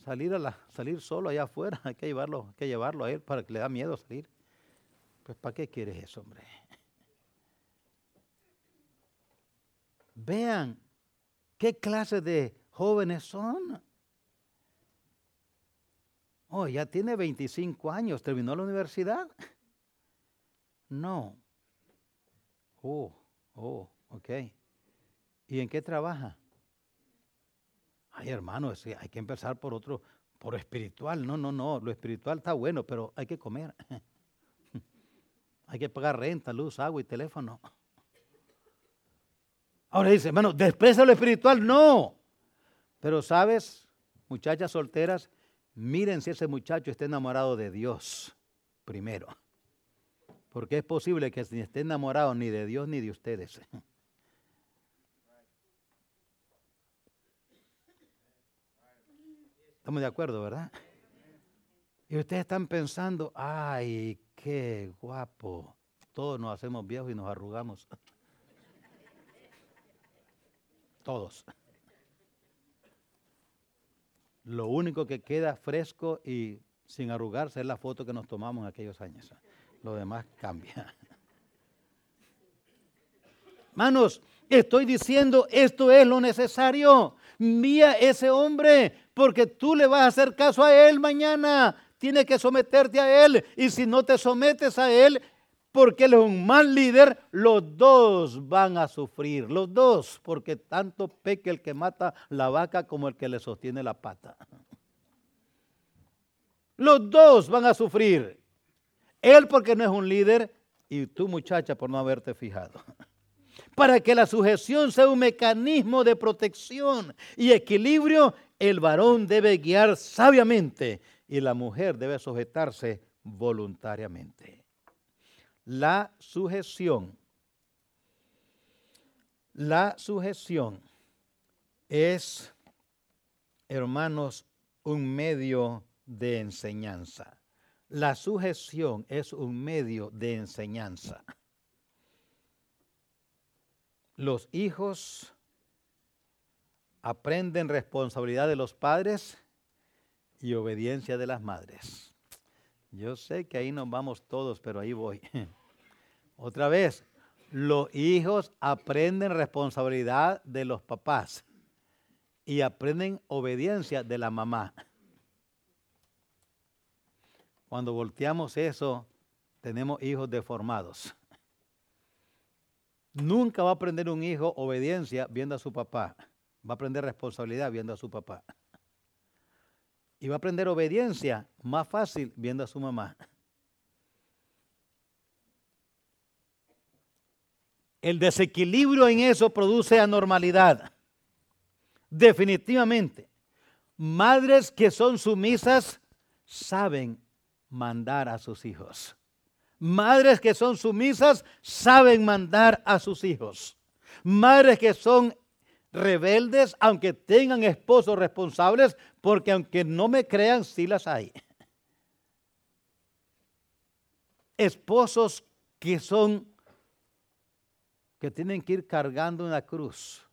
salir, a salir solo allá afuera, hay que llevarlo, hay que llevarlo a él para que le da miedo salir. Pues ¿para qué quieres eso, hombre? Vean qué clase de jóvenes son. Oh, ya tiene 25 años, terminó la universidad. No. Oh, oh, ok. ¿Y en qué trabaja? Ay, hermano, hay que empezar por otro, por espiritual. No, no, no, lo espiritual está bueno, pero hay que comer. hay que pagar renta, luz, agua y teléfono. Ahora dice, hermano, desprecia lo espiritual. No. Pero sabes, muchachas solteras, miren si ese muchacho está enamorado de Dios primero. Porque es posible que ni esté enamorado ni de Dios ni de ustedes. Estamos de acuerdo, ¿verdad? Y ustedes están pensando, ay, qué guapo. Todos nos hacemos viejos y nos arrugamos. Todos. Lo único que queda fresco y sin arrugarse es la foto que nos tomamos en aquellos años. Lo demás cambia. Manos, estoy diciendo, esto es lo necesario. Mía ese hombre, porque tú le vas a hacer caso a él mañana. Tienes que someterte a él. Y si no te sometes a él, porque él es un mal líder, los dos van a sufrir. Los dos, porque tanto peque el que mata la vaca como el que le sostiene la pata. Los dos van a sufrir. Él porque no es un líder y tú muchacha por no haberte fijado para que la sujeción sea un mecanismo de protección y equilibrio, el varón debe guiar sabiamente y la mujer debe sujetarse voluntariamente. La sujeción, la sujeción es, hermanos, un medio de enseñanza. La sujeción es un medio de enseñanza los hijos aprenden responsabilidad de los padres y obediencia de las madres. Yo sé que ahí nos vamos todos, pero ahí voy. Otra vez, Los hijos aprenden responsabilidad de los papás y aprenden obediencia de la mamá. Cuando volteamos eso, tenemos hijos deformados. Nunca va a aprender un hijo obediencia viendo a su papá. Va a aprender responsabilidad viendo a su papá. Y va a aprender obediencia más fácil viendo a su mamá. El desequilibrio en eso produce anormalidad. Definitivamente. Madres que son sumisas saben mandar a sus hijos. Madres que son sumisas saben mandar a sus hijos. Madres que son rebeldes, aunque tengan esposos responsables, porque aunque no me crean, sí las hay. Esposos que son que tienen que ir cargando una cruz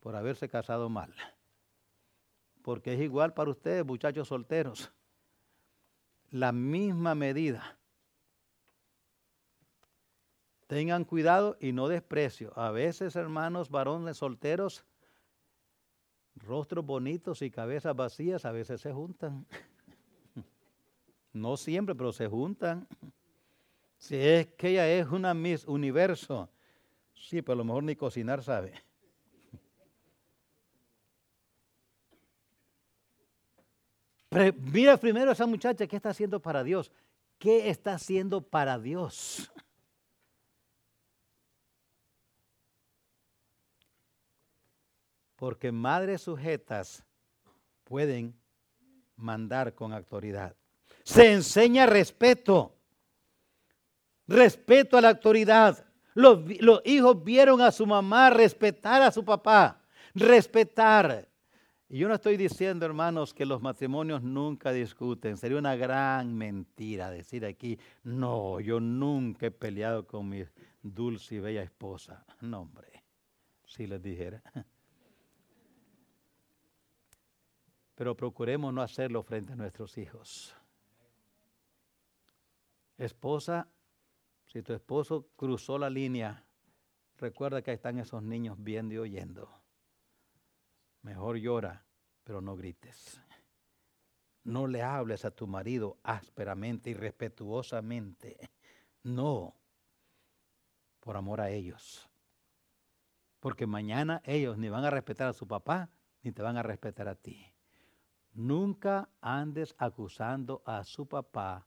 por haberse casado mal. Porque es igual para ustedes, muchachos solteros. La misma medida. Tengan cuidado y no desprecio. A veces, hermanos, varones solteros, rostros bonitos y cabezas vacías, a veces se juntan. No siempre, pero se juntan. Si es que ella es una Miss Universo, Sí, pero a lo mejor ni cocinar sabe. mira primero a esa muchacha, ¿qué está haciendo para Dios? ¿Qué está haciendo para Dios? Porque madres sujetas pueden mandar con autoridad. Se enseña respeto. Respeto a la autoridad. Los, hijos vieron a su mamá respetar a su papá, respetar. Y yo no estoy diciendo, hermanos, que los matrimonios nunca discuten. Sería una gran mentira decir aquí, no, yo nunca he peleado con mi dulce y bella esposa. No, hombre, si les dijera. Pero procuremos no hacerlo frente a nuestros hijos. Esposa, si tu esposo cruzó la línea, recuerda que ahí están esos niños viendo y oyendo. Mejor llora, pero no grites. No le hables a tu marido ásperamente y respetuosamente. No, por amor a ellos. Porque mañana ellos ni van a respetar a su papá, ni te van a respetar a ti. Nunca andes acusando a su papá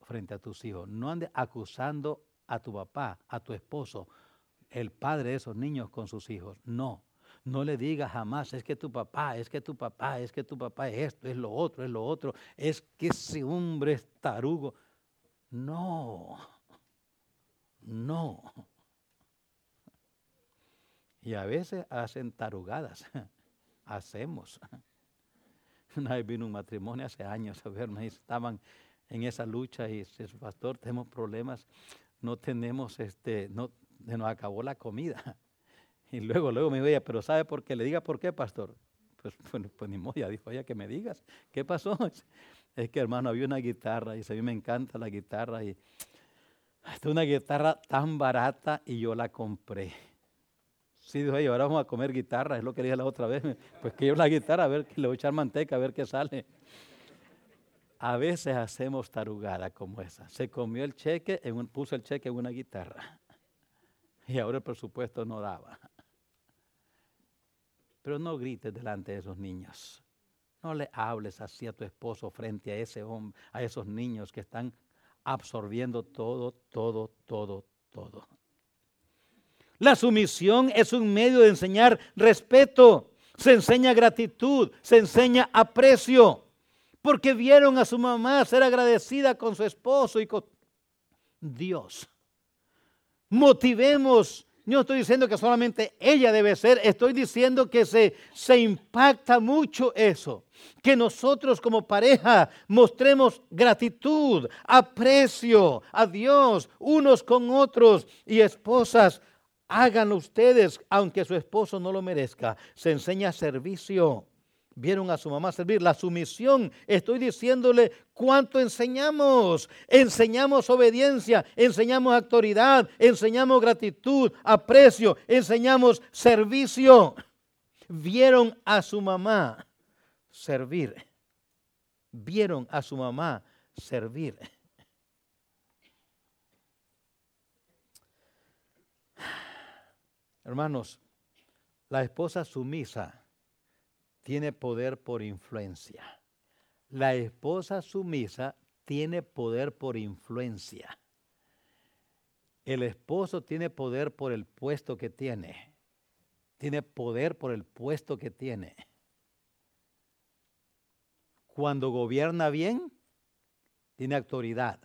frente a tus hijos. No andes acusando a tu papá, a tu esposo, el padre de esos niños con sus hijos. No. No le digas jamás, es que tu papá, es que tu papá, es que tu papá es esto, es lo otro, es lo otro, es que ese hombre es tarugo. No, no. Y a veces hacen tarugadas, hacemos. Una vez vino un matrimonio hace años a verme estaban en esa lucha y dice, pastor, tenemos problemas, no tenemos, este, no, se nos acabó la comida. Y luego, luego me dijo, pero ¿sabe por qué? Le diga por qué, pastor. Pues, pues ni modo, ya dijo, oye, que me digas, ¿qué pasó? Es que, hermano, había una guitarra y a mí me encanta la guitarra y es una guitarra tan barata y yo la compré. Sí, dijo, ahora vamos a comer guitarra, es lo que dije la otra vez. Pues que yo la guitarra, a ver, le voy a echar manteca, a ver qué sale. A veces hacemos tarugada como esa. Se comió el cheque, en puso el cheque en una guitarra. Y ahora el presupuesto no daba. Pero no grites delante de esos niños. No le hables así a tu esposo frente a ese hombre, a esos niños que están absorbiendo todo, todo, todo, todo. La sumisión es un medio de enseñar respeto, se enseña gratitud, se enseña aprecio porque vieron a su mamá ser agradecida con su esposo y con Dios. Motivemos. No estoy diciendo que solamente ella debe ser, estoy diciendo que se, se impacta mucho eso. Que nosotros como pareja mostremos gratitud, aprecio a Dios unos con otros y esposas. Háganlo ustedes, aunque su esposo no lo merezca. Se enseña servicio vieron a su mamá servir. La sumisión, estoy diciéndole cuánto enseñamos. Enseñamos obediencia, enseñamos autoridad, enseñamos gratitud, aprecio, enseñamos servicio. Vieron a su mamá servir. Vieron a su mamá servir. Hermanos, la esposa sumisa tiene poder por influencia. La esposa sumisa tiene poder por influencia. El esposo tiene poder por el puesto que tiene. Tiene poder por el puesto que tiene. Cuando gobierna bien, tiene autoridad.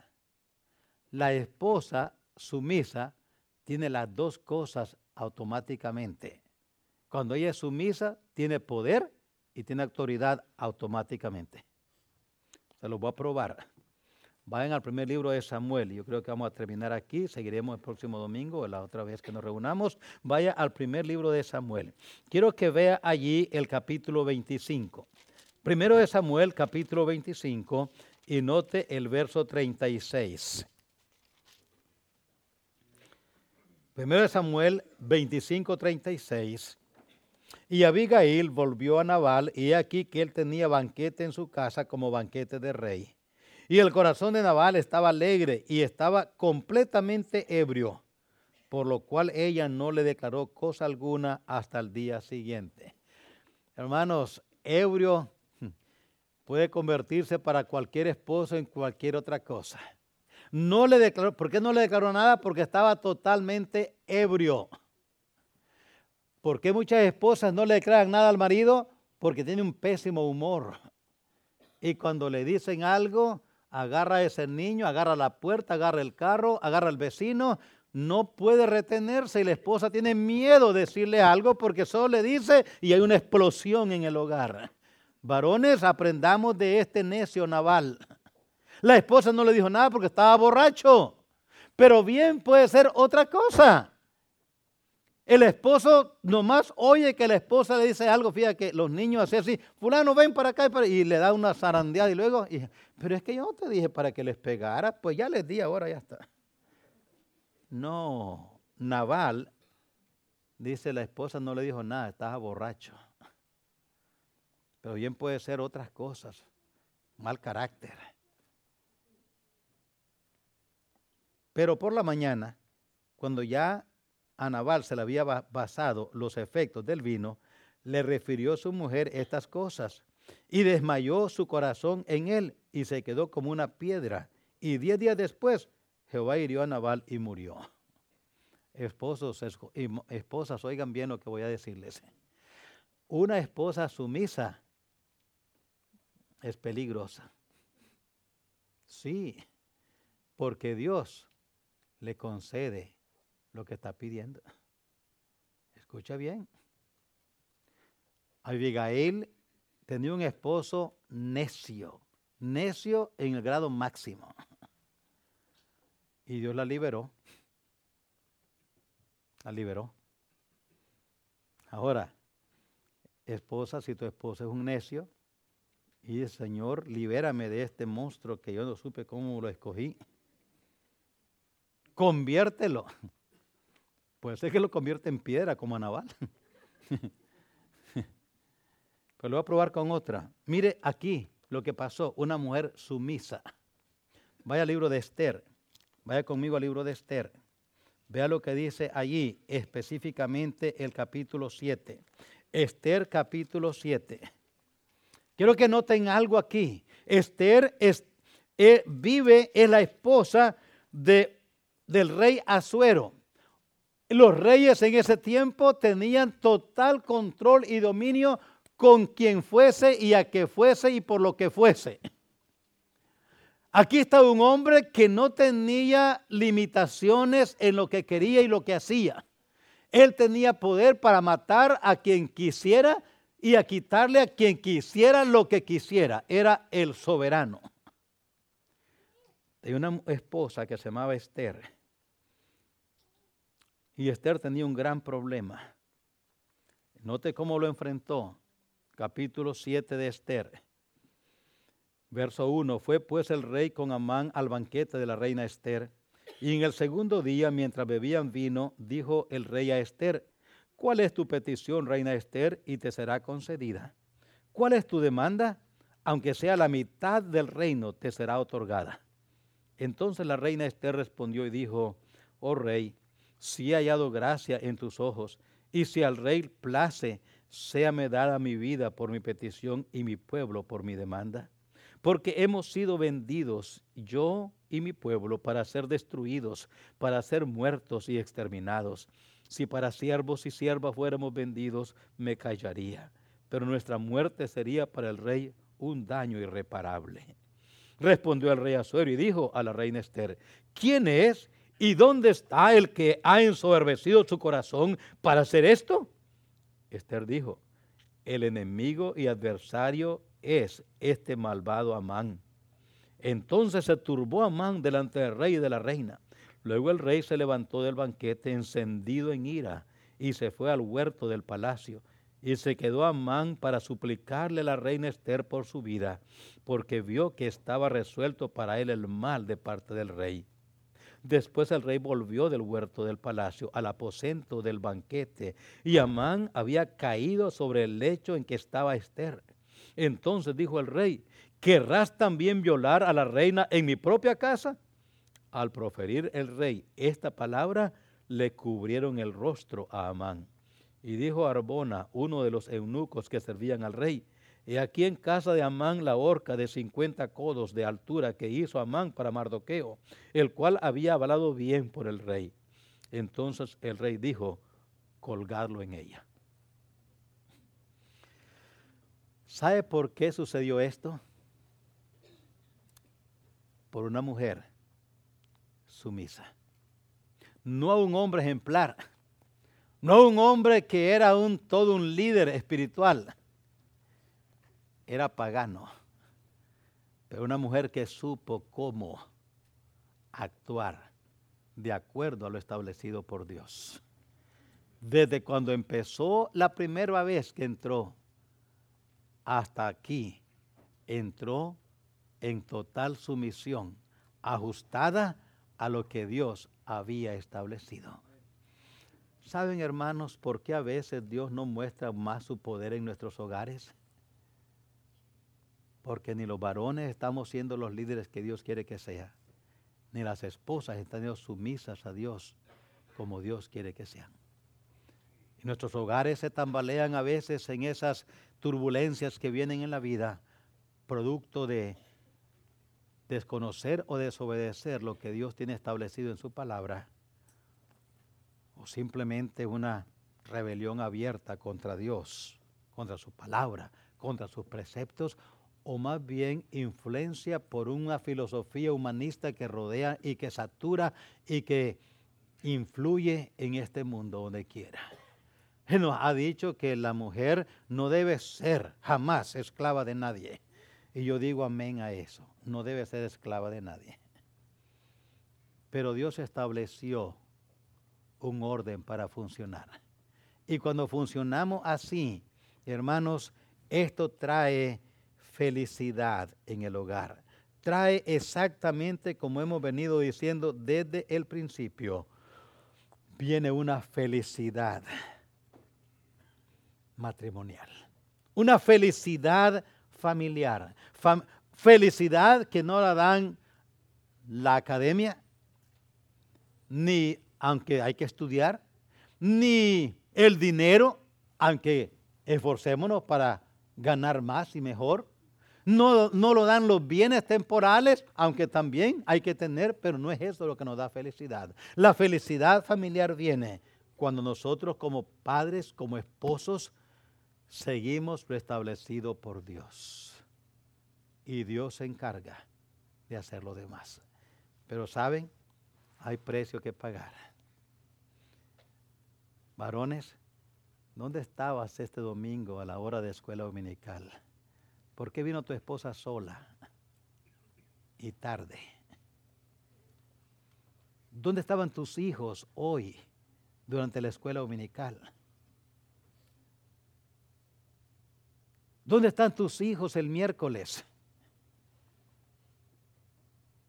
La esposa sumisa tiene las dos cosas automáticamente. Cuando ella es sumisa, tiene poder y tiene autoridad automáticamente. Se lo voy a probar. Vayan al primer libro de Samuel. Yo creo que vamos a terminar aquí. Seguiremos el próximo domingo, la otra vez que nos reunamos. Vaya al primer libro de Samuel. Quiero que vea allí el capítulo 25. Primero de Samuel, capítulo 25, y note el verso 36. Primero de Samuel 25, 36. Y Abigail volvió a Nabal y aquí que él tenía banquete en su casa como banquete de rey. Y el corazón de Nabal estaba alegre y estaba completamente ebrio, por lo cual ella no le declaró cosa alguna hasta el día siguiente. Hermanos, ebrio hmm, puede convertirse para cualquier esposo en cualquier otra cosa. No le declaró, ¿por qué no le declaró nada? Porque estaba totalmente ebrio. ¿Por qué muchas esposas no le declaran nada al marido? Porque tiene un pésimo humor. Y cuando le dicen algo, agarra a ese niño, agarra la puerta, agarra el carro, agarra al vecino, no puede retenerse y la esposa tiene miedo de decirle algo porque solo le dice y hay una explosión en el hogar. Varones, aprendamos de este necio naval. La esposa no le dijo nada porque estaba borracho. Pero bien puede ser otra cosa. El esposo nomás oye que la esposa le dice algo, fíjate que los niños hacen así, fulano ven para acá y, le da una zarandeada y luego, pero es que yo no te dije para que les pegara, pues ya les di ahora, ya está. No, Naval, dice la esposa, no le dijo nada, estaba borracho. Pero bien puede ser otras cosas, mal carácter. Pero por la mañana, cuando ya a Nabal se le había basado los efectos del vino, le refirió a su mujer estas cosas y desmayó su corazón en él y se quedó como una piedra. Y diez días después, Jehová hirió a Nabal y murió. Esposos esposas, oigan bien lo que voy a decirles. Una esposa sumisa es peligrosa. Sí, porque Dios le concede lo que está pidiendo. Escucha bien. Abigail tenía un esposo necio, necio en el grado máximo. Y Dios la liberó. La liberó. Ahora, esposa, si tu esposo es un necio, y el Señor, libérame de este monstruo que yo no supe cómo lo escogí conviértelo. Puede ser que lo convierte en piedra como a Naval. Pero lo voy a probar con otra. Mire aquí lo que pasó, una mujer sumisa. Vaya al libro de Esther. Vaya conmigo al libro de Esther. Vea lo que dice allí, específicamente el capítulo 7. Esther capítulo 7. Quiero que noten algo aquí. Esther eh, vive, en la esposa de del rey Asuero. Los reyes en ese tiempo tenían total control y dominio con quien fuese y a que fuese y por lo que fuese. Aquí está un hombre que no tenía limitaciones en lo que quería y lo que hacía. Él tenía poder para matar a quien quisiera y a quitarle a quien quisiera lo que quisiera. Era el soberano. Tenía una esposa que se llamaba Esther y Esther tenía un gran problema. Note cómo lo enfrentó. capítulo 7 de Esther. Verso 1. Fue pues el rey con Amán al banquete de la reina Esther. Y en el segundo día, mientras bebían vino, dijo el rey a Esther, ¿cuál es tu petición, reina Esther? Y te será concedida. ¿Cuál es tu demanda? Aunque sea la mitad del reino, te será otorgada. Entonces la reina Esther respondió y dijo, oh rey, si he hallado gracia en tus ojos, y si al rey place, séame dada mi vida por mi petición y mi pueblo por mi demanda. Porque hemos sido vendidos, yo y mi pueblo, para ser destruidos, para ser muertos y exterminados. Si para siervos y siervas fuéramos vendidos, me callaría. Pero nuestra muerte sería para el rey un daño irreparable. Respondió el rey Azuero y dijo a la reina Esther, ¿quién es y dónde está el que ha ensoberbecido su corazón para hacer esto? Esther dijo, el enemigo y adversario es este malvado Amán. Entonces se turbó Amán delante del rey y de la reina. Luego el rey se levantó del banquete encendido en ira y se fue al huerto del palacio. Y se quedó Amán para suplicarle a la reina Esther por su vida, porque vio que estaba resuelto para él el mal de parte del rey. Después el rey volvió del huerto del palacio al aposento del banquete, y Amán había caído sobre el lecho en que estaba Esther. Entonces dijo el rey, ¿querrás también violar a la reina en mi propia casa? Al proferir el rey esta palabra, le cubrieron el rostro a Amán. Y dijo Arbona, uno de los eunucos que servían al rey, He aquí en casa de Amán la horca de cincuenta codos de altura que hizo Amán para Mardoqueo, el cual había avalado bien por el rey. Entonces el rey dijo, colgarlo en ella. ¿Sabe por qué sucedió esto? Por una mujer sumisa. No a un hombre ejemplar. No a un hombre que era un, todo un líder espiritual. Era pagano. Pero una mujer que supo cómo actuar de acuerdo a lo establecido por Dios. Desde cuando empezó la primera vez que entró hasta aquí entró en total sumisión, ajustada a lo que Dios había establecido. ¿Saben, hermanos, por qué a veces Dios no muestra más su poder en nuestros hogares? Porque ni los varones estamos siendo los líderes que Dios quiere que sea, ni las esposas están siendo sumisas a Dios como Dios quiere que sean. Y nuestros hogares se tambalean a veces en esas turbulencias que vienen en la vida, producto de desconocer o desobedecer lo que Dios tiene establecido en su palabra, o simplemente una rebelión abierta contra Dios, contra su palabra, contra sus preceptos, o más bien influencia por una filosofía humanista que rodea y que satura y que influye en este mundo donde quiera nos ha dicho que la mujer no debe ser jamás esclava de nadie. Y yo digo amén a eso. No debe ser esclava de nadie. Pero Dios estableció un orden para funcionar. Y cuando funcionamos así, hermanos, esto trae felicidad en el hogar. Trae exactamente como hemos venido diciendo desde el principio. Viene una felicidad matrimonial. Una felicidad familiar. felicidad que no la dan la academia, ni aunque hay que estudiar, ni el dinero, aunque esforcémonos para ganar más y mejor. No, no, lo dan los bienes temporales, aunque también hay que tener, pero no es eso lo que nos da felicidad. La felicidad familiar viene cuando nosotros como padres, como esposos, seguimos lo establecido por Dios. Y Dios se encarga de hacer lo demás. Pero saben, hay precio que pagar. Varones, ¿dónde estabas este domingo a la hora de escuela dominical? ¿Por qué vino tu esposa sola y tarde? ¿Dónde estaban tus hijos hoy durante la escuela dominical? ¿Dónde están tus hijos el miércoles?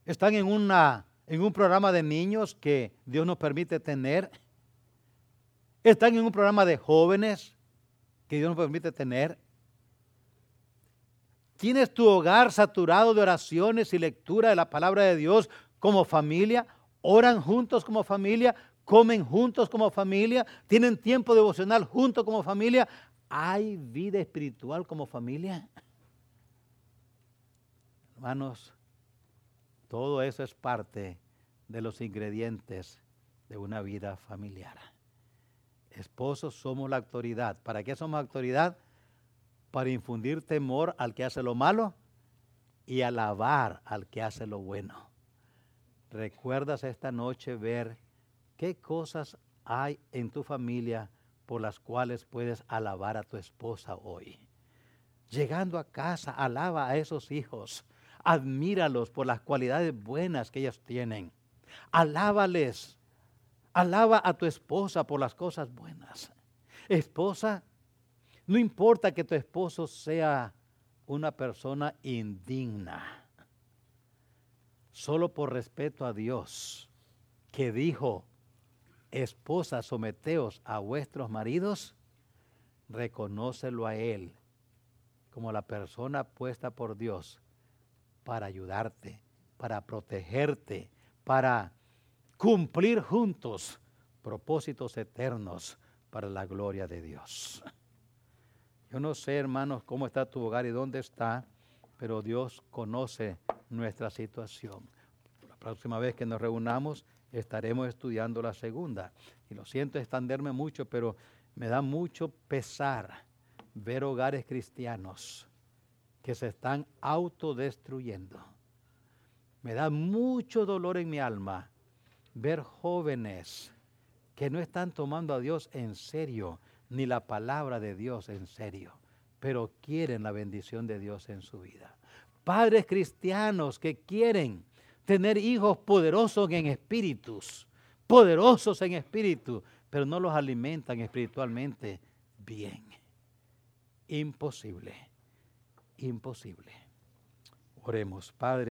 ¿Están en, una, en un programa de niños que Dios nos permite tener? ¿Están en un programa de jóvenes que Dios nos permite tener? ¿Tienes tu hogar saturado de oraciones y lectura de la palabra de Dios como familia? ¿Oran juntos como familia? ¿Comen juntos como familia? ¿Tienen tiempo devocional juntos como familia? ¿Hay vida espiritual como familia? Hermanos, todo eso es parte de los ingredientes de una vida familiar. Esposos somos la autoridad. ¿Para qué somos autoridad? Para infundir temor al que hace lo malo y alabar al que hace lo bueno. ¿Recuerdas esta noche ver qué cosas hay en tu familia por las cuales puedes alabar a tu esposa hoy? Llegando a casa, alaba a esos hijos admíralos por las cualidades buenas que ellas tienen. Alábales. Alaba a tu esposa por las cosas buenas. Esposa, no importa que tu esposo sea una persona indigna. Solo por respeto a Dios, que dijo, esposa, someteos a vuestros maridos, reconócelo a Él como la persona puesta por Dios para ayudarte, para protegerte, para cumplir juntos propósitos eternos para la gloria de Dios. Yo no sé, hermanos, cómo está tu hogar y dónde está, pero Dios conoce nuestra situación. La próxima vez que nos reunamos estaremos estudiando la segunda. Y lo siento extenderme mucho, pero me da mucho pesar ver hogares cristianos que se están autodestruyendo. Me da mucho dolor en mi alma ver jóvenes que no están tomando a Dios en serio, ni la palabra de Dios en serio, pero quieren la bendición de Dios en su vida. Padres cristianos que quieren tener hijos poderosos en espíritus, poderosos en espíritu, pero no los alimentan espiritualmente bien. Imposible imposible. Oremos, Padre.